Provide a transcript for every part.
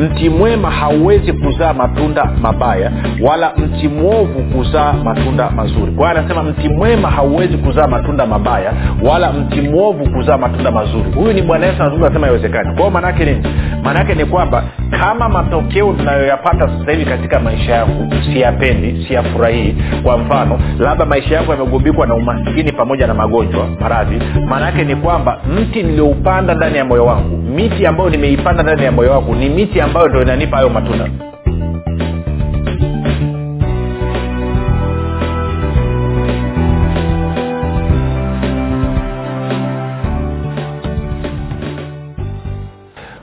mti mwema hauwezi kuzaa matunda mabaya wala mti mwovu kuzaa matunda mazuri. Kwa hiyo anasema mti mwema hauwezi kuzaa matunda mabaya wala mti mwovu kuzaa matunda mazuri. Huyu ni bwana yesu anazungumza anasema haiwezekani. Kwa hiyo maanaake nini? Maanaake ni kwamba kama matokeo tunayoyapata sasa hivi katika maisha yangu siyapendi siyafurahii kwa mfano labda maisha yangu yamegubikwa na umaskini pamoja na magonjwa maradhi maanaake ni kwamba mti nilioupanda ndani ya moyo wangu miti ambayo nimeipanda ndani ya moyo wangu ni miti ambayo ndo inanipa hayo matunda.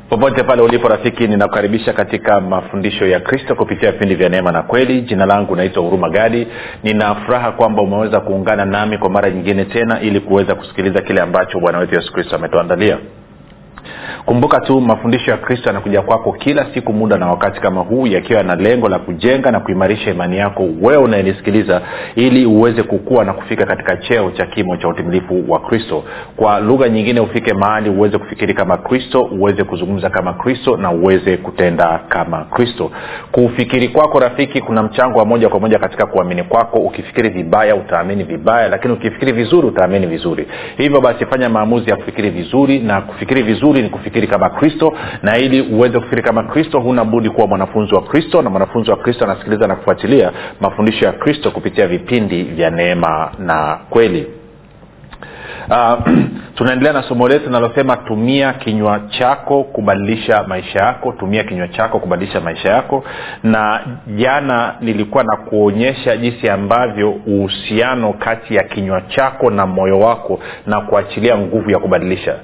Popote pale ulipo rafiki ninakukaribisha katika mafundisho ya kristo kupitia vipindi vya neema na kweli. Jina langu naitwa huruma gadi. Nina furaha kwamba umeweza kuungana nami kwa mara nyingine tena ili kuweza kusikiliza kile ambacho bwana wetu yesu kristo ametuandalia kumbuka tu mafundisho ya kristo yanakuja kwako kila siku muda na wakati kama huu yakiwa yana lengo la kujenga na kuimarisha imani yako wewe unayenisikiliza ili uweze kukua na kufika katika cheo cha kimo cha utimilifu wa kristo. Kwa lugha nyingine ufike mahali uweze kufikiri kama kristo uweze kuzungumza kama kristo na uweze kutenda kama kristo. Kufikiri kwako rafiki kuna mchango wa moja kwa moja katika kuamini kwako. Ukifikiri vibaya utaamini vibaya lakini ukifikiri vizuri utaamini vizuri. Hivyo basi fanya maamuzi ya kufikiri vizuri na kufikiri vizuri ni kufikiri kama kristo na ili uweze kufikiri kama kristo huna budi kuwa mwanafunzi wa kristo na mwanafunzi wa kristo anasikiliza na kufuatilia mafundisho ya kristo kupitia vipindi vya neema na kweli uh, tunaendelea na somo letu linalosema tumia kinywa chako kubadilisha maisha yako tumia kinywa chako kubadilisha maisha yako. Na jana nilikuwa na kuonyesha jinsi ambavyo uhusiano kati ya kinywa chako na moyo wako na kuachilia nguvu ya kubadilisha.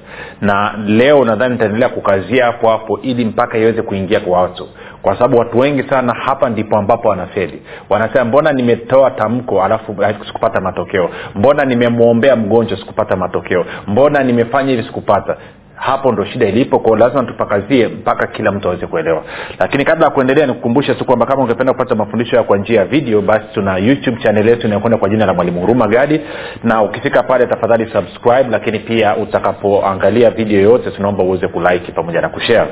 Na leo nadhani nitaendelea kukazia hapo hapo ili mpaka iweze kuingia kwa watu kwa sababu watu wengi sana hapa ndipo ambapo wanafeli wanasema mbona nimetoa tamko alafu sikupata matokeo? Mbona nimemwombea mgonjwa sikupata matokeo? Mbona nimefanya hivi sikupata? Hapo ndo shida ilipo kwao lazima tupakazie mpaka kila mtu aweze kuelewa. Lakini kabla ya kuendelea nikukumbushe tu kwamba kama ungependa kupata mafundisho ya kwa njia ya video basi tuna youtube chanel yetu inayokwenda kwa jina la mwalimu huruma gadi. Na ukifika pale tafadhali subscribe lakini pia utakapoangalia video yoyote tunaomba uweze kulike pamoja na kushare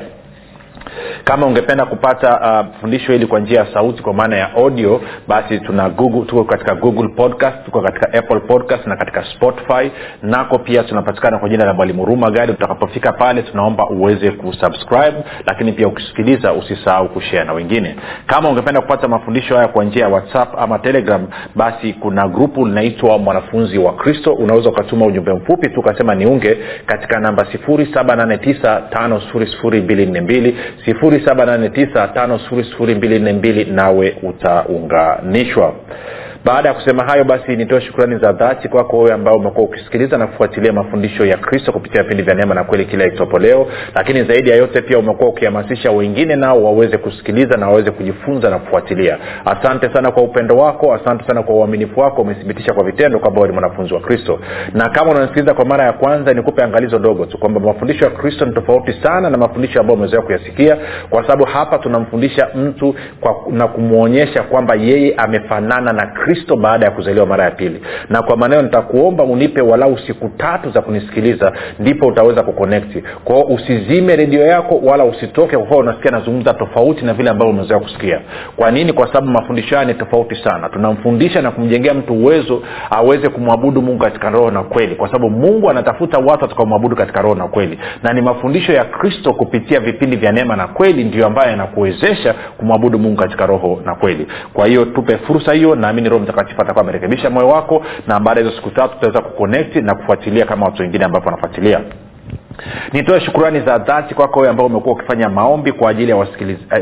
kama ungependa kupata uh, fundisho hili kwa njia ya sauti kwa maana ya audio basi tuna google tuko katika google podcast tuko katika apple podcast na katika spotify. Nako pia tunapatikana kwa jina la mwalimu ruma gadi. Utakapofika pale tunaomba uweze kusubscribe lakini pia ukisikiliza usisahau kushare na wengine. Kama ungependa kupata mafundisho haya kwa njia ya whatsapp ama telegram basi kuna grupu linaitwa mwanafunzi wa kristo. Unaweza ukatuma ujumbe mfupi tu ukasema niunge katika namba 789 789 nawe utaunganishwa baada ya kusema hayo basi nitoe shukrani za dhati kwako wewe ambao umekuwa ukisikiliza na kufuatilia mafundisho ya kristo kupitia vipindi vya neema na kweli kila itopo leo. Lakini zaidi ya yote pia umekuwa ukihamasisha wengine nao waweze kusikiliza na waweze kujifunza na kufuatilia. Asante sana kwa upendo wako asante sana kwa uaminifu wako. Umethibitisha kwa vitendo kwamba ni mwanafunzi wa kristo. Na kama unanisikiliza kwa mara ya kwanza nikupe angalizo dogo tu kwamba mafundisho ya kristo ni tofauti sana na mafundisho ambayo umezoea kuyasikia kwa sababu hapa tunamfundisha mtu kwa, na kumwonyesha kwamba yeye amefanana na kristo kristo baada ya kuzaliwa mara ya pili. Na kwa maneno nitakuomba unipe walau siku tatu za kunisikiliza ndipo utaweza kukonekti kwao usizime redio yako wala usitoke kwa unasikia nazungumza tofauti na vile ambavyo umezoea kusikia. Kwa nini? Kwa sababu mafundisho haya ni tofauti sana. Tunamfundisha na kumjengea mtu uwezo aweze kumwabudu mungu katika roho na kweli. Kwa sababu mungu anatafuta watu watakaomwabudu katika roho na kweli. Na ni mafundisho ya kristo kupitia vipindi vya neema na kweli ndio ambayo yanakuwezesha kumwabudu mungu katika roho na kweli. Kwa hiyo tupe fursa hiyo naamini roho mtakatifu atakuwa amerekebisha moyo wako na baada ya hizo siku tatu tutaweza kuconnect na kufuatilia kama watu wengine ambapo wanafuatilia nitoe shukurani za dhati kwako wewe ambao umekuwa ukifanya maombi kwa ajili ya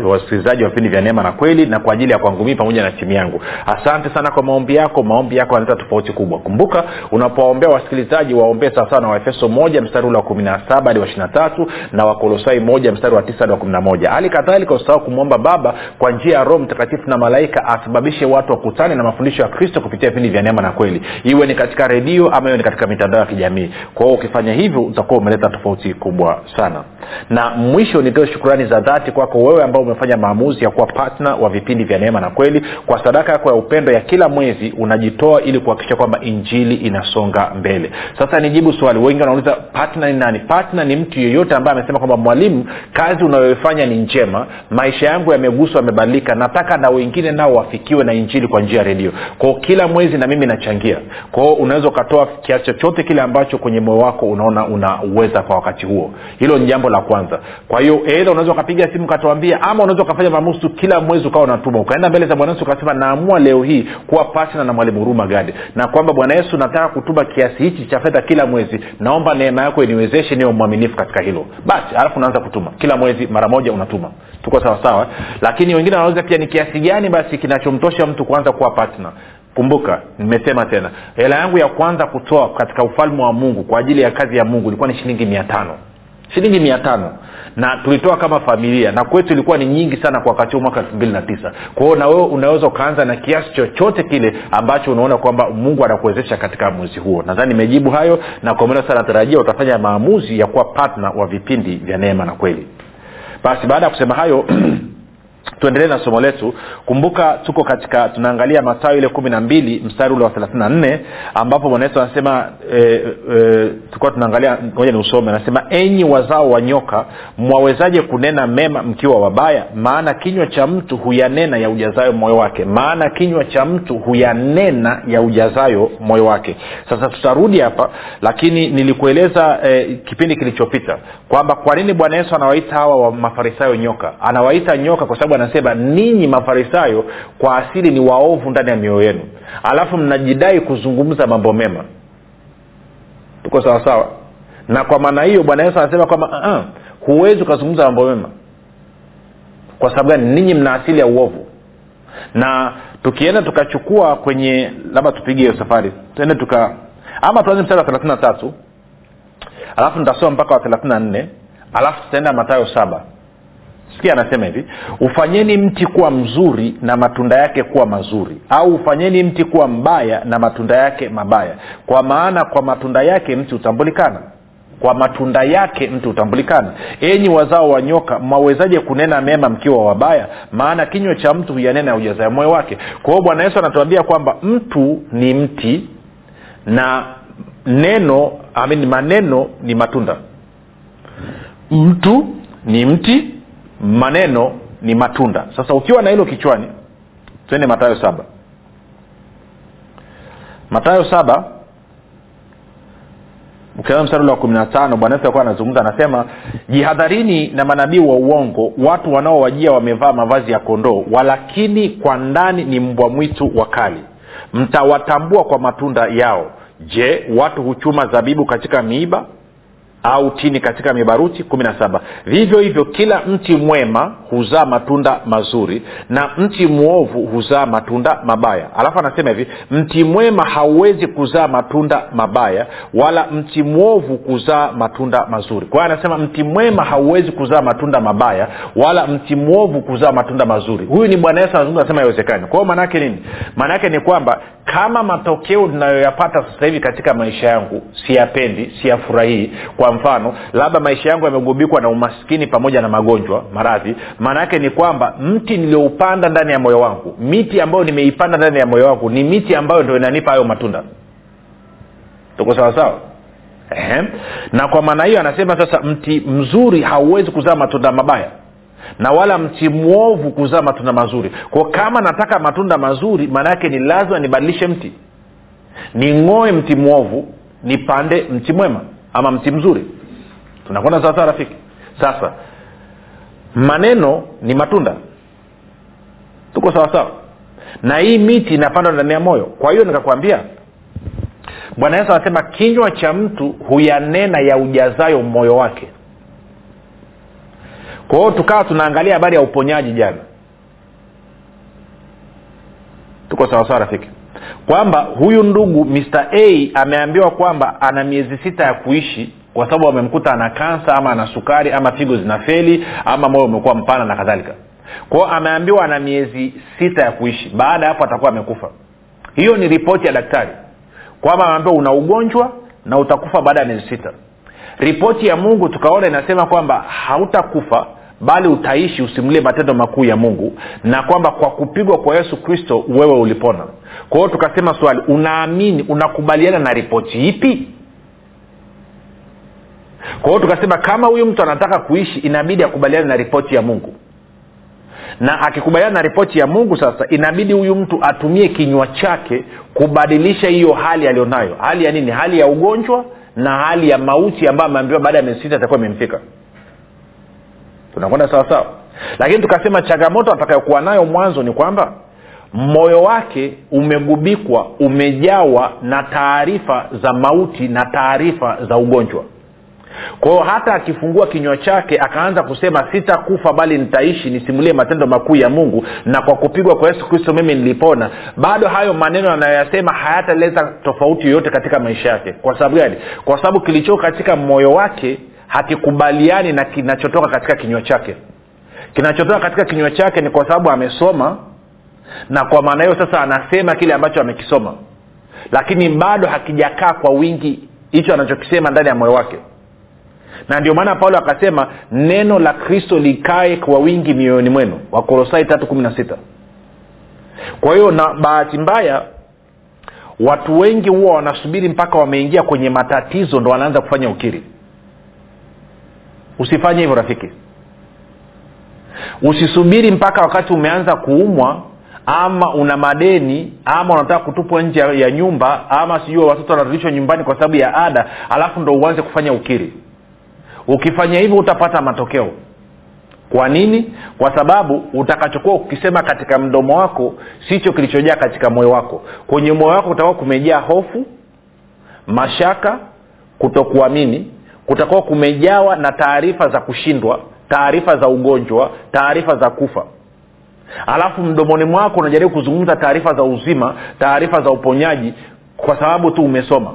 wasikilizaji wa vipindi vya neema na kweli na kwa ajili ya kwangu mii pamoja na timu yangu. Asante sana kwa maombi yako. Maombi yako yanaleta tofauti kubwa. Kumbuka unapowaombea wasikilizaji waombee sawasawa na waefeso moja mstari ule wa kumi na saba hadi wa ishiri na tatu na wakolosai moja mstari wa tisa hadi wa kumi na moja. Hali kadhalika usahau kumwomba baba kwa njia ya roho mtakatifu na malaika asababishe watu wakutane na mafundisho ya kristo kupitia vipindi vya neema na kweli. Iwe ni katika redio ama iwe ni katika mitandao ya kijamii. Kwa hiyo ukifanya hivyo utakuwa umeleta tofauti kubwa sana. Na mwisho nitoe shukurani za dhati kwako wewe ambao umefanya maamuzi ya kuwa patna wa vipindi vya neema na kweli. Kwa sadaka yako ya upendo ya kila mwezi unajitoa ili kuhakikisha kwamba injili inasonga mbele. Sasa nijibu swali wengi wanauliza patna ni nani? Patna ni mtu yeyote ambaye amesema kwamba mwalimu kazi unayoifanya ni njema maisha yangu yameguswa yamebadilika nataka na wengine nao wafikiwe na injili kwa njia ya redio. Kwao kila mwezi na mimi nachangia. Kwao unaweza ukatoa kiasi chochote kile ambacho kwenye moyo wako unaona unauweza kwa wakati huo. Hilo ni jambo la kwanza. Kwa hiyo eidha unaweza ukapiga simu ukatuambia ama unaweza ukafanya maamuzi kila mwezi ukawa unatuma. Ukaenda mbele za bwana yesu ukasema naamua leo hii kuwa patna na mwalimu huruma gadi na kwamba bwana yesu nataka kutuma kiasi hichi cha fedha kila mwezi. Naomba neema yako iniwezeshe niwe mwaminifu katika hilo. Basi alafu unaanza kutuma. Kila mwezi mara moja unatuma. Tuko sawasawa? Lakini wengine wanaweza pia ni kiasi gani basi kinachomtosha mtu kuanza kuwa patna kumbuka nimesema tena hela yangu ya kwanza kutoa katika ufalme wa mungu kwa ajili ya kazi ya mungu ilikuwa ni shilingi mia tano. Shilingi mia tano. Na tulitoa kama familia na kwetu ilikuwa ni nyingi sana kwa wakati huu mwaka elfu mbili na tisa. Kwahio na wewe unaweza ukaanza na kiasi chochote kile ambacho unaona kwamba mungu anakuwezesha katika mwezi huo. Nadhani nimejibu hayo na kwa maana sana natarajia utafanya maamuzi ya kuwa patna wa vipindi vya neema na kweli. Basi baada ya kusema hayo tuendelee na somo letu. Kumbuka tuko katika tunaangalia matayo ile kumi na mbili mstari ule wa thelathini nne ambapo bwana anasema e, e, tukuwa tunaangalia moja ni usome anasema enyi wazao wa nyoka mwawezaje kunena mema mkiwa wabaya? Maana kinywa cha mtu huyanena ya ujazayo moyo wake. Maana kinywa cha mtu huyanena ya ujazayo moyo wake. Sasa tutarudi hapa lakini nilikueleza e, kipindi kilichopita kwamba kwa nini bwana yesu anawaita hawa wa mafarisayo nyoka? Anawaita nyoka kwa sababu anasema ninyi mafarisayo kwa asili ni waovu ndani ya mioyo yenu. Alafu mnajidai kuzungumza mambo mema. Tuko sawasawa na kwa maana hiyo bwana yesu anasema kwamba uh-uh, huwezi ukazungumza mambo mema. Kwa sababu gani? Ninyi mna asili ya uovu. Na tukienda tukachukua kwenye labda tupige hiyo safari tuende tuka ama tuanze mstari wa thelathini na tatu alafu nitasoma mpaka wa thelathini na nne alafu tutaenda matayo saba sikia anasema hivi ufanyeni mti kuwa mzuri na matunda yake kuwa mazuri au ufanyeni mti kuwa mbaya na matunda yake mabaya. Kwa maana kwa matunda yake mti hutambulikana. Kwa matunda yake mtu hutambulikana. Enyi wazao wa nyoka mwawezaje kunena mema mkiwa wabaya? Maana kinywa cha mtu huyanena ya ujazayo moyo wake. Kwa hiyo bwana yesu anatuambia kwamba mtu ni mti na neno amin, maneno ni matunda. Mtu ni mti maneno ni matunda. Sasa ukiwa na hilo kichwani twende matayo saba. Matayo saba ukianza mstari ule wa kumi na tano bwana yesu alikuwa anazungumza anasema jihadharini na manabii wa uongo watu wanaowajia wamevaa mavazi ya kondoo walakini kwa ndani ni mbwa mwitu wakali mtawatambua kwa matunda yao. Je watu huchuma zabibu katika miiba au tini katika mibaruti kumi na saba vivyo hivyo kila mti mwema huzaa matunda mazuri na mti mwovu huzaa matunda mabaya. Alafu anasema hivi mti mwema hauwezi kuzaa matunda mabaya wala mti mwovu kuzaa matunda mazuri. Kwa hiyo anasema mti mwema hauwezi kuzaa matunda mabaya wala mti mwovu kuzaa matunda mazuri. Huyu ni bwana yesu anazungumza anasema haiwezekani. Kwa hiyo maanaake nini? Maanaake ni kwamba kama matokeo ninayoyapata sasa hivi katika maisha yangu siyapendi siyafurahii kwa mfano labda maisha yangu yamegubikwa na umaskini pamoja na magonjwa maradhi maana yake ni kwamba mti nilioupanda ndani ya moyo wangu miti ambayo nimeipanda ndani ya moyo wangu ni miti ambayo ndo inanipa hayo matunda. Tuko sawasawa na kwa maana hiyo anasema sasa mti mzuri hauwezi kuzaa matunda mabaya na wala mti mwovu kuzaa matunda mazuri. Kwa kama nataka matunda mazuri maana yake ni lazima nibadilishe mti. Ning'oe mti mwovu nipande mti mwema ama mti mzuri. Tunakwenda sawasawa rafiki. Sasa maneno ni matunda. Tuko sawasawa na hii miti inapandwa ndani ya moyo. Kwa hiyo nikakwambia bwana yesu anasema kinywa cha mtu huyanena ya ujazayo moyo wake. Kwa hiyo tukawa tunaangalia habari ya uponyaji jana. Tuko sawasawa rafiki kwamba huyu ndugu mr a ameambiwa kwamba ana miezi sita ya kuishi kwa sababu amemkuta ana kansa ama ana sukari ama figo zinafeli ama moyo umekuwa mpana na kadhalika. Kwao ameambiwa ana miezi sita ya kuishi. Baada ya hapo atakuwa amekufa. Hiyo ni ripoti ya daktari kwamba ameambiwa una ugonjwa na utakufa baada ya miezi sita. Ripoti ya mungu tukaona inasema kwamba hautakufa bali utaishi usimulie matendo makuu ya mungu na kwamba kwa kupigwa kwa yesu kristo wewe ulipona kwa hiyo tukasema swali unaamini unakubaliana na ripoti ipi? Kwa hiyo tukasema kama huyu mtu anataka kuishi inabidi akubaliane na ripoti ya mungu. Na akikubaliana na ripoti ya mungu sasa inabidi huyu mtu atumie kinywa chake kubadilisha hiyo hali aliyonayo hali ya nini? Hali ya ugonjwa na hali ya mauti ambayo ameambiwa baada ya miezi sita itakuwa imemfika tunakwenda sawasawa lakini tukasema changamoto atakayokuwa nayo mwanzo ni kwamba moyo wake umegubikwa umejawa na taarifa za mauti na taarifa za ugonjwa. Kwao hata akifungua kinywa chake akaanza kusema sitakufa bali nitaishi nisimulie matendo makuu ya mungu na kwa kupigwa kwa yesu kristo mimi nilipona. Bado hayo maneno anayoyasema hayataleta tofauti yoyote katika maisha yake. Kwa sababu gani? Kwa sababu kilichoko katika moyo wake hakikubaliani na kinachotoka katika kinywa chake. Kinachotoka katika kinywa chake ni kwa sababu amesoma na kwa maana hiyo sasa anasema kile ambacho amekisoma. Lakini bado hakijakaa kwa wingi hicho anachokisema ndani ya moyo wake. Na ndio maana paulo akasema neno la kristo likae kwa wingi mioyoni mwenu. Wakolosai tatu kumi na sita. Kwa hiyo na bahati mbaya watu wengi huwa wanasubiri mpaka wameingia kwenye matatizo ndo wanaanza kufanya ukiri. Usifanye hivyo rafiki. Usisubiri mpaka wakati umeanza kuumwa ama una madeni ama unataka kutupwa nje ya nyumba ama sijui watoto wanarudishwa nyumbani kwa sababu ya ada alafu ndo uanze kufanya ukiri. Ukifanya hivyo utapata matokeo. Kwa nini? Kwa sababu utakachokuwa ukisema katika mdomo wako sicho kilichojaa katika moyo wako. Kwenye moyo wako kutakuwa kumejaa hofu mashaka kutokuamini kutakuwa kumejawa na taarifa za kushindwa taarifa za ugonjwa taarifa za kufa alafu mdomoni mwako unajaribu kuzungumza taarifa za uzima taarifa za uponyaji kwa sababu tu umesoma.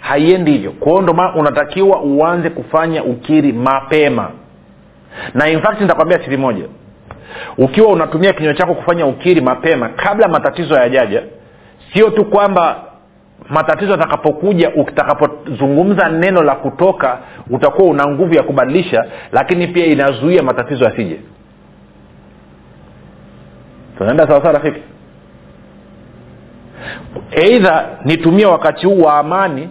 Haiendi hivyo. Kwao ndomana unatakiwa uanze kufanya ukiri mapema. Na in fact nitakwambia siri moja ukiwa unatumia kinywa chako kufanya ukiri mapema kabla matatizo yajaja sio tu kwamba matatizo yatakapokuja utakapozungumza neno la kutoka utakuwa una nguvu ya kubadilisha lakini pia inazuia matatizo yasije tunaenda sawasawa rafiki? Eidha nitumie wakati huu wa amani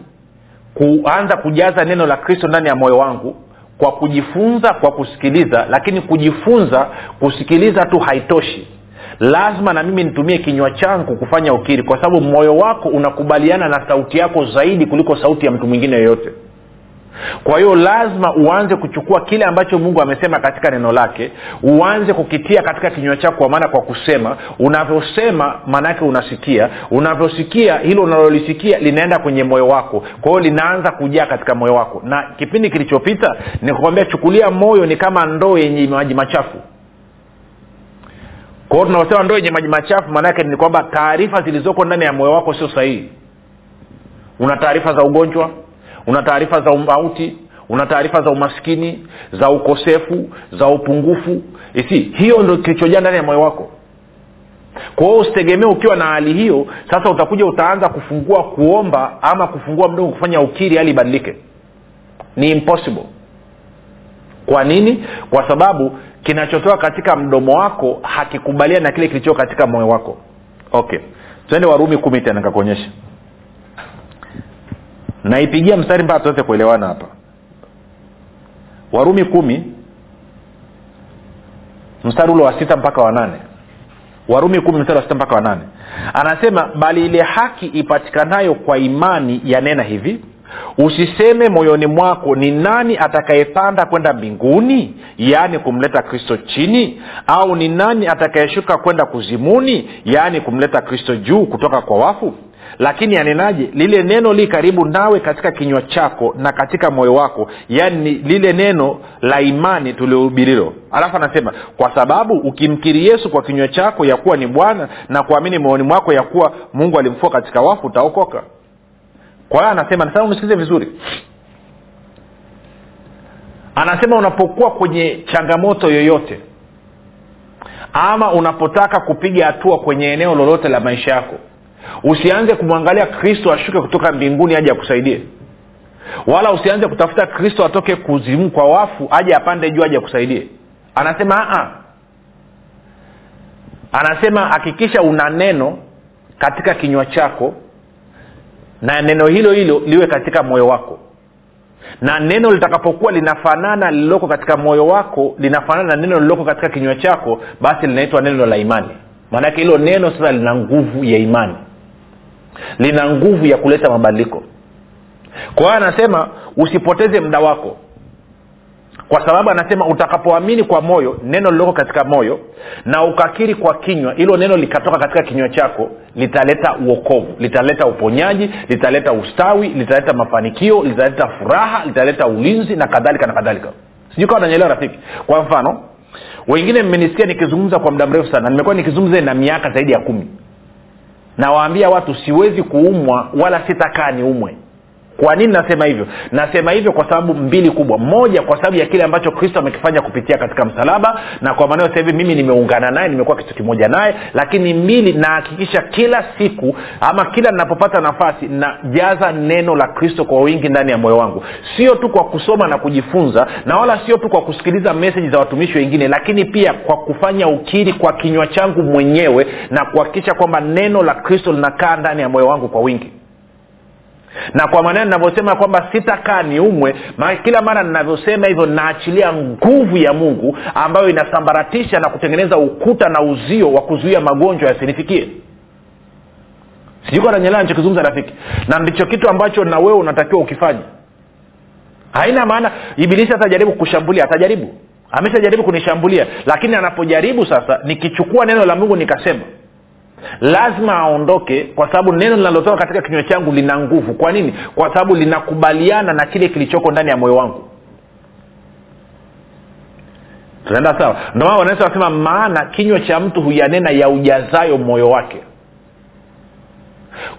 kuanza kujaza neno la kristo ndani ya moyo wangu kwa kujifunza kwa kusikiliza lakini kujifunza kusikiliza tu haitoshi. Lazima na mimi nitumie kinywa changu kufanya ukiri kwa sababu moyo wako unakubaliana na sauti yako zaidi kuliko sauti ya mtu mwingine yoyote kwa hiyo lazima uanze kuchukua kile ambacho mungu amesema katika neno lake uanze kukitia katika kinywa chako kwa maana kwa kusema. Unavyosema maanaake unasikia. Unavyosikia hilo unalolisikia linaenda kwenye moyo wako. Kwa hiyo linaanza kujaa katika moyo wako. Na kipindi kilichopita nikukwambia chukulia moyo ni kama ndoo yenye maji machafu. Kwa hiyo tunaosema ndoo yenye maji machafu maanaake ni kwamba taarifa zilizoko ndani ya moyo wako sio sahihi. Una taarifa za ugonjwa una taarifa za umauti una taarifa za umaskini za ukosefu za upungufu. Isi hiyo ndo kilichojaa ndani ya moyo wako. Kwa hiyo usitegemee ukiwa na hali hiyo sasa utakuja utaanza kufungua kuomba ama kufungua mdogo kufanya ukiri hali ibadilike. Ni impossible. Kwa nini? Kwa sababu kinachotoka katika mdomo wako hakikubaliani na kile kilichoko katika moyo wako. Okay. Tuende warumi kumi tena nikakuonyesha naipigia mstari mpaka tuweze kuelewana hapa. Warumi kumi mstari ule wa sita mpaka wa nane. Warumi kumi mstari wa sita mpaka wa nane. Anasema bali ile haki ipatikanayo kwa imani yanena hivi usiseme moyoni mwako ni nani atakayepanda kwenda mbinguni yaani kumleta kristo chini au ni nani atakayeshuka kwenda kuzimuni yaani kumleta kristo juu kutoka kwa wafu lakini anenaje? Lile neno li karibu nawe katika kinywa chako na katika moyo wako. Yaani lile neno la imani tuliohubirilo. Alafu anasema kwa sababu ukimkiri yesu kwa kinywa chako ya kuwa ni bwana na kuamini moyoni mwako ya kuwa mungu alimfua katika wafu utaokoka. Kwa hiyo anasema nasema unisikilize vizuri. Anasema unapokuwa kwenye changamoto yoyote ama unapotaka kupiga hatua kwenye eneo lolote la maisha yako usianze kumwangalia kristo ashuke kutoka mbinguni aje akusaidie. Wala usianze kutafuta kristo atoke kuzimu kwa wafu aje apande juu aje akusaidie. Anasema Aa. anasema hakikisha una neno katika kinywa chako na neno hilo hilo liwe katika moyo wako. Na neno litakapokuwa linafanana lililoko katika moyo wako linafanana na neno lililoko katika kinywa chako basi linaitwa neno la imani. Maanake hilo neno sasa lina nguvu ya imani lina nguvu ya kuleta mabadiliko. Kwa hiyo anasema usipoteze muda wako. Kwa sababu anasema utakapoamini kwa moyo neno lililoko katika moyo na ukakiri kwa kinywa hilo neno likatoka katika kinywa chako litaleta uokovu litaleta uponyaji litaleta ustawi litaleta mafanikio litaleta furaha litaleta ulinzi na kadhalika na kadhalika. Sijui kawa nanyelewa rafiki. Kwa mfano wengine mmenisikia nikizungumza kwa muda mrefu sana nimekuwa nikizungumza na miaka zaidi ya kumi nawaambia watu siwezi kuumwa wala sitakaa niumwe kwa nini nasema hivyo? Nasema hivyo kwa sababu mbili kubwa. Moja kwa sababu ya kile ambacho kristo amekifanya kupitia katika msalaba na kwa maanao hivi mimi nimeungana naye nimekuwa kitu kimoja naye lakini mbili nahakikisha kila siku ama kila ninapopata nafasi najaza neno la kristo kwa wingi ndani ya moyo wangu. Sio tu kwa kusoma na kujifunza na wala sio tu kwa kusikiliza meseji za watumishi wengine lakini pia kwa kufanya ukiri kwa kinywa changu mwenyewe na kuhakikisha kwamba neno la kristo linakaa ndani ya moyo wangu kwa wingi na kwa maneno ninavyosema kwamba sitakaa niumwe maana kila mara ninavyosema hivyo naachilia nguvu ya mungu ambayo inasambaratisha na kutengeneza ukuta na uzio wa kuzuia magonjwa yasinifikie. Sijui nanyelea nichokizungumza rafiki. Na ndicho kitu ambacho na wewe unatakiwa ukifanya haina maana ibilisi atajaribu kushambulia atajaribu. Ameshajaribu kunishambulia. Lakini anapojaribu sasa nikichukua neno la mungu nikasema lazima aondoke kwa sababu neno linalotoka katika kinywa changu lina nguvu. Kwa nini? Kwa sababu linakubaliana na kile kilichoko ndani ya moyo wangu. Tunaenda sawa? Ndomana wanaweza wasema maana kinywa cha mtu huyanena ya ujazayo moyo wake.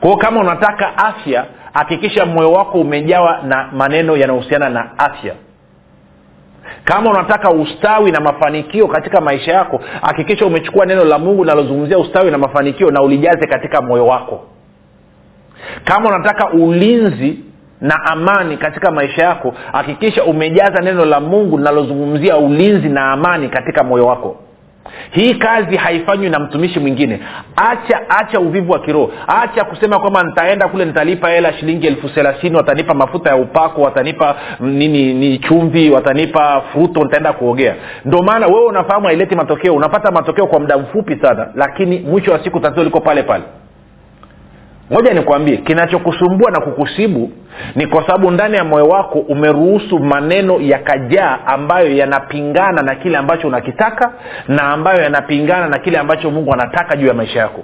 Kwao kama unataka afya hakikisha moyo wako umejawa na maneno yanayohusiana na afya kama unataka ustawi na mafanikio katika maisha yako hakikisha umechukua neno la mungu linalozungumzia ustawi na mafanikio na ulijaze katika moyo wako. Kama unataka ulinzi na amani katika maisha yako hakikisha umejaza neno la mungu linalozungumzia ulinzi na amani katika moyo wako hii kazi haifanywi na mtumishi mwingine. Acha acha uvivu wa kiroho. Acha kusema kwamba nitaenda kule nitalipa hela shilingi elfu thelathini watanipa mafuta ya upako watanipa nini ni chumvi watanipa fruto nitaenda kuogea. Ndio maana wewe unafahamu haileti matokeo. Unapata matokeo kwa muda mfupi sana lakini mwisho wa siku tatizo liko pale pale moja nikwambie kinachokusumbua na kukusibu ni kwa sababu ndani ya moyo wako umeruhusu maneno yakajaa ambayo yanapingana na kile ambacho unakitaka na ambayo yanapingana na kile ambacho mungu anataka juu ya maisha yako.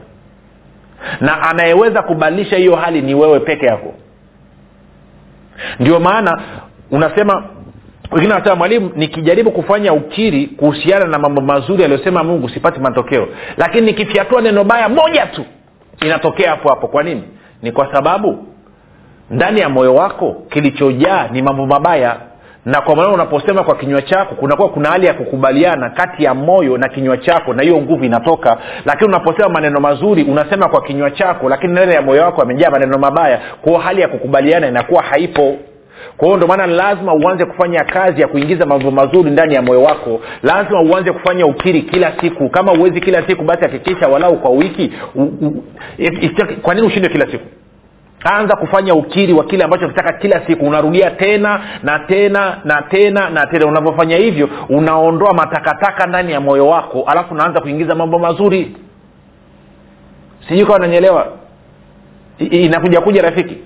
Na anayeweza kubadilisha hiyo hali ni wewe peke yako. Ndio maana unasema wengine wanasema mwalimu nikijaribu kufanya ukiri kuhusiana na mambo mazuri aliyosema mungu sipati matokeo. Lakini nikifyatua neno baya moja tu inatokea hapo hapo. Kwa nini? Ni kwa sababu ndani ya moyo wako kilichojaa ni mambo mabaya na kwa maana unaposema kwa kinywa chako kunakuwa kuna hali ya kukubaliana kati ya moyo na kinywa chako na hiyo nguvu inatoka. Lakini unaposema maneno mazuri unasema kwa kinywa chako lakini ndani ya moyo wako amejaa maneno mabaya kwao hali ya kukubaliana inakuwa haipo kwa hiyo ndio maana lazima uanze kufanya kazi ya kuingiza mambo mazuri ndani ya moyo wako. Lazima uanze kufanya ukiri kila siku. Kama uwezi kila siku basi hakikisha walau kwa wiki kwa nini ushinde kila siku? Anza kufanya ukiri wa kile ambacho kitaka kila siku. Unarudia tena na tena na tena na tena. Unavyofanya hivyo unaondoa matakataka ndani ya moyo wako alafu unaanza kuingiza mambo mazuri. Sijui kawa nanyelewa inakuja kuja rafiki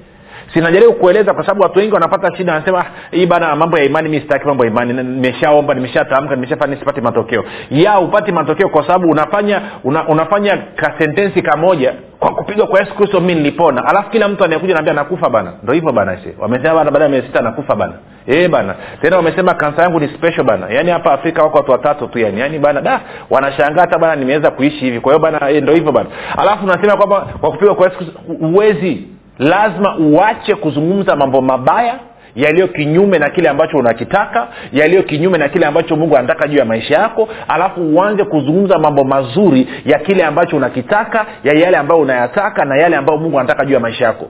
sinajaribu kueleza kwa sababu watu wengi wanapata shida wanasema hii bana mambo ya imani mi sitaki mambo ya imani. Nimeshaomba nimeshatamka nimeshafanya sipati matokeo. Ya upati matokeo kwa sababu unafanya una, unafanya kasentensi kamoja kwa kupigwa kwa yesu kristo mi nilipona. Alafu kila mtu anayekuja naambia nakufa bana. Ndo hivyo bana se wamesema bana baada ya miezi sita nakufa bana. E bana. Tena wamesema kansa yangu ni special bana. Yaani hapa afrika wako watu watatu tu yani. Yaani bana da wanashangaa hata bana nimeweza kuishi hivi. Kwa hiyo bana e, ndo hivyo bana. Alafu unasema kwamba kwa kupigwa kwa yesu kristo uwezi lazima uache kuzungumza mambo mabaya yaliyo kinyume na kile ambacho unakitaka yaliyo kinyume na kile ambacho mungu anataka juu ya maisha yako alafu uanze kuzungumza mambo mazuri ya kile ambacho unakitaka ya yale ambayo unayataka na yale ambayo mungu anataka juu ya maisha yako.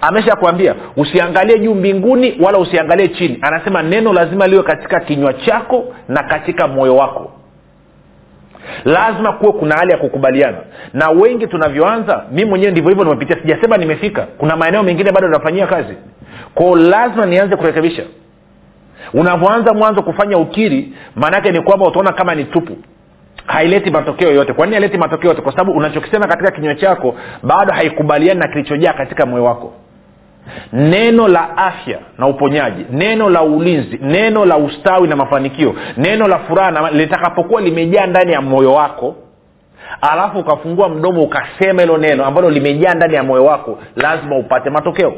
Ameshakwambia usiangalie juu mbinguni wala usiangalie chini. Anasema neno lazima liwe katika kinywa chako na katika moyo wako lazima kuwe kuna hali ya kukubaliana. Na wengi tunavyoanza mi mwenyewe ndivyo hivyo nimepitia. Sijasema nimefika. Kuna maeneo mengine bado nafanyia kazi. Kwao lazima nianze kurekebisha. Unavyoanza mwanzo kufanya ukiri maanaake ni kwamba utaona kama ni tupu. Haileti matokeo yote kwa nini haileti matokeo yote kwa sababu unachokisema katika kinywa chako bado haikubaliani na kilichojaa katika moyo wako neno la afya na uponyaji neno la ulinzi neno la ustawi na mafanikio neno la furaha litakapokuwa limejaa ndani ya moyo wako alafu ukafungua mdomo ukasema hilo neno ambalo limejaa ndani ya moyo wako lazima upate matokeo.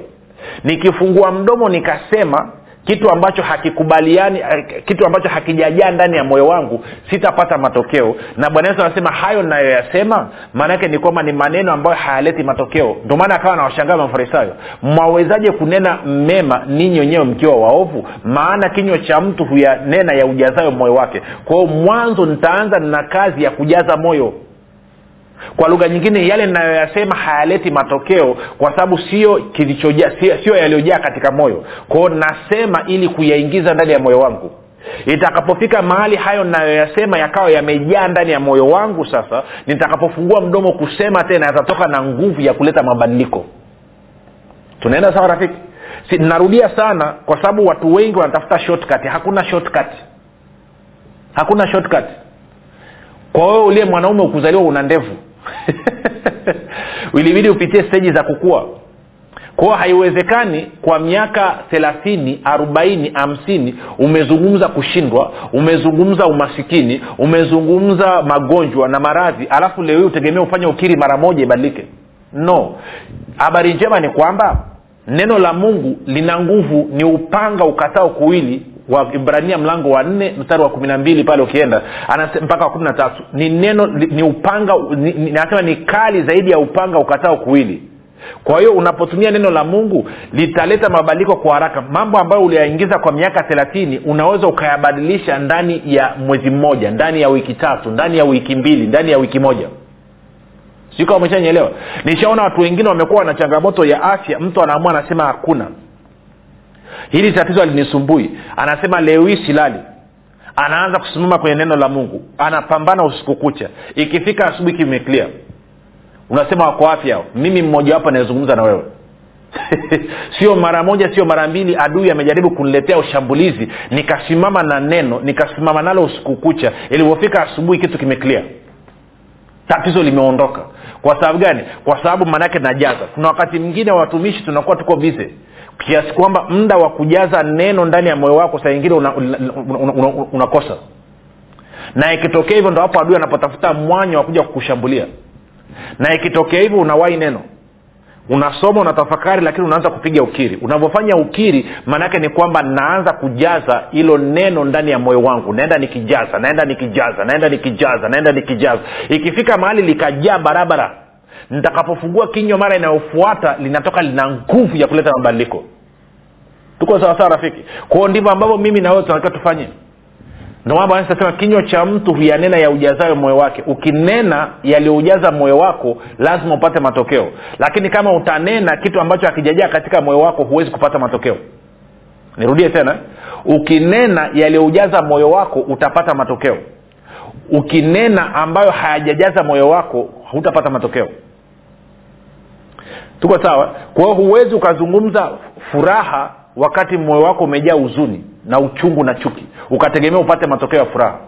Nikifungua mdomo nikasema kitu ambacho hakikubaliani kitu ambacho hakijajaa ndani ya moyo wangu sitapata matokeo. Na bwana yesu anasema hayo nayoyasema maanaake ni kwamba ni maneno ambayo hayaleti matokeo. Ndio maana akawa nawashangaa mafarisayo mwawezaje kunena mema ninyi wenyewe mkiwa waovu? Maana kinywa cha mtu huyanena ya ujazayo moyo wake. Kwao mwanzo nitaanza na kazi ya kujaza moyo kwa lugha nyingine yale ninayoyasema hayaleti matokeo kwa sababu sio kilichojaa sio, yaliyojaa katika moyo. Kwao nasema ili kuyaingiza ndani ya moyo wangu. Itakapofika mahali hayo nayoyasema yakawa yamejaa ndani ya moyo wangu sasa nitakapofungua mdomo kusema tena yatatoka na nguvu ya kuleta mabadiliko. Tunaenda sawa rafiki? Si, narudia sana kwa sababu watu wengi wanatafuta shortcut. Hakuna shortcut. Hakuna shortcut. Kwa wewe uliye mwanaume ukuzaliwa una ndevu ilibidi upitie steji za kukua. Kwao haiwezekani kwa miaka thelathini arobaini hamsini umezungumza kushindwa umezungumza umasikini umezungumza magonjwa na maradhi alafu leo hii utegemea ufanye ukiri mara moja ibadilike. No. Habari njema ni kwamba neno la mungu lina nguvu ni upanga ukatao kuwili wa ibrania mlango wa nne mstari wa kumi na mbili pale ukienda. Mpaka wa kumi na tatu. Ni neno ni upanga ni, ni, ni kali zaidi ya upanga ukatao kuwili. Kwa hiyo unapotumia neno la mungu litaleta mabadiliko kwa haraka. Mambo ambayo uliyaingiza kwa miaka thelathini unaweza ukayabadilisha ndani ya mwezi mmoja ndani ya wiki tatu ndani ya wiki mbili ndani ya wiki moja. Sijui kama umeshanyelewa nishaona watu wengine wamekuwa na changamoto ya afya. Mtu anaamua anasema hakuna hili tatizo alinisumbui. Anasema leo hii silali. Anaanza kusimama kwenye neno la mungu. Anapambana usiku kucha. Ikifika asubuhi kimeklia unasema wako afya mimi mmojawapo anayezungumza na wewe. Sio mara moja sio mara mbili. Adui amejaribu kuniletea ushambulizi. Nikasimama na neno nikasimama nalo usiku kucha. Ilivyofika asubuhi kitu kimeklia tatizo limeondoka. Kwa sababu gani? Kwa sababu maanaake najaza. Kuna wakati mwingine watumishi tunakuwa tuko bize kiasi kwamba muda wa kujaza neno ndani ya moyo wako saa ingine unakosa una, una, una, una, una na ikitokea hivyo ndo hapo adui anapotafuta mwanya wa kuja kukushambulia. Na ikitokea hivyo unawai neno. Unasoma unatafakari lakini unaanza kupiga ukiri. Unavyofanya ukiri maanaake ni kwamba naanza kujaza hilo neno ndani ya moyo wangu. Naenda nikijaza naenda nikijaza naenda nikijaza naenda nikijaza. Ikifika mahali likajaa barabara nitakapofungua kinywa mara inayofuata linatoka lina nguvu ya kuleta mabadiliko. Tuko sawasawa rafiki? Kwao ndivyo ambavyo mimi na wewe tunatakiwa tufanye. Ndomaanasema kinywa cha mtu huyanena ya ujazayo moyo wake. Ukinena yaliyoujaza moyo wako lazima upate matokeo. Lakini kama utanena kitu ambacho hakijajaa katika moyo wako huwezi kupata matokeo. Nirudie tena. Ukinena yaliyoujaza moyo wako utapata matokeo. Ukinena ambayo hayajajaza moyo wako hutapata matokeo tuko sawa? Kwa hiyo huwezi ukazungumza furaha wakati moyo wako umejaa huzuni na uchungu na chuki. Ukategemea upate matokeo ya furaha.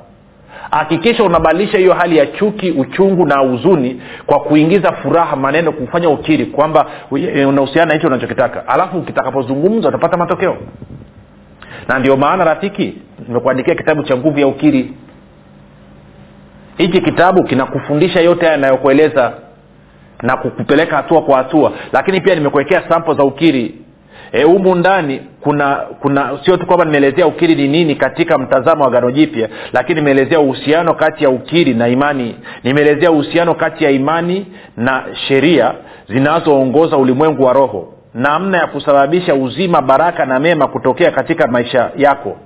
Hakikisha unabadilisha hiyo hali ya chuki uchungu na huzuni kwa kuingiza furaha maneno kufanya ukiri kwamba unahusiana na hicho unachokitaka. Alafu kitakapozungumza utapata matokeo. Na ndio maana rafiki nimekuandikia kitabu cha nguvu ya ukiri. Hiki kitabu kinakufundisha yote yanayokueleza na kukupeleka hatua kwa hatua. Lakini pia nimekuwekea sampo za ukiri. Humu e, ndani kuna kuna sio tu kwamba nimeelezea ukiri ni nini katika mtazamo wa gano jipya lakini nimeelezea uhusiano kati ya ukiri na imani. Nimeelezea uhusiano kati ya imani na sheria zinazoongoza ulimwengu wa roho. Namna ya kusababisha uzima baraka na mema kutokea katika maisha yako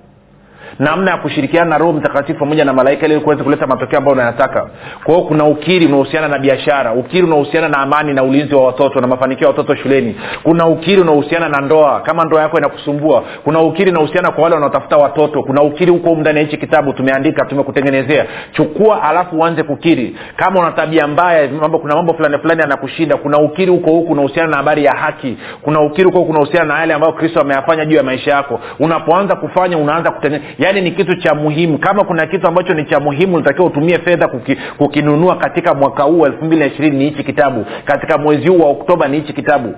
namna ya kushirikiana na roho mtakatifu pamoja na malaika ili kuweza kuleta matokeo ambayo unayataka. Kwa hiyo kuna ukiri unaohusiana na biashara ukiri unaohusiana na amani na ulinzi wa watoto na mafanikio ya watoto shuleni. Kuna ukiri unaohusiana na ndoa kama ndoa yako inakusumbua. Kuna ukiri unahusiana kwa wale wanaotafuta watoto. Kuna ukiri huko ndani ya hichi kitabu tumeandika tumekutengenezea. Chukua alafu uanze kukiri. Kama una tabia mbaya mambo kuna mambo fulani fulani yanakushinda. Kuna ukiri huko huku unahusiana na habari ya haki. Kuna ukiri huko huku unahusiana na yale ambayo kristo ameyafanya juu ya maisha yako. Unapoanza kufanya unaanza kutengeneza yaani ni kitu cha muhimu. Kama kuna kitu ambacho ni cha muhimu unatakiwa utumie fedha kuki, kukinunua katika mwaka huu elfu mbili na ishirini ni hichi kitabu. Katika mwezi huu wa oktoba ni hichi kitabu.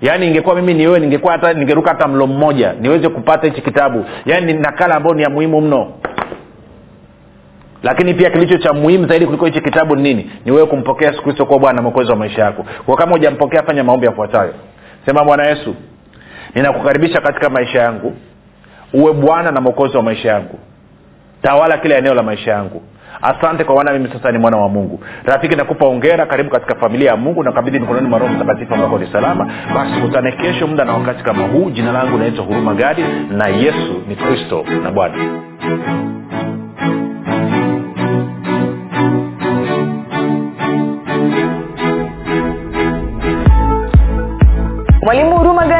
Yaani ingekuwa mimi ni wewe ningekuwa hata ningeruka hata mlo mmoja niweze kupata hichi kitabu. Yaani ni nakala ambayo ni ya muhimu mno. Lakini pia kilicho cha muhimu zaidi kuliko hichi kitabu ni nini? Ni wewe kumpokea yesu kristo kuwa bwana mwokozi wa maisha yako. Kwa kama hujampokea fanya maombi yafuatayo. Sema bwana yesu ninakukaribisha katika maisha yangu uwe bwana na mwokozi wa maisha yangu. Tawala kila eneo la maisha yangu. Asante kwa maana mimi sasa ni mwana wa mungu. Rafiki nakupa ongera karibu katika familia ya mungu nakabidhi mikononi mwa roho mtakatifu ambako ni salama. Basi kutane kesho muda na wakati kama huu. Jina langu naitwa huruma gadi na yesu ni kristo na bwana. Mwalimu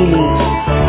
Minas.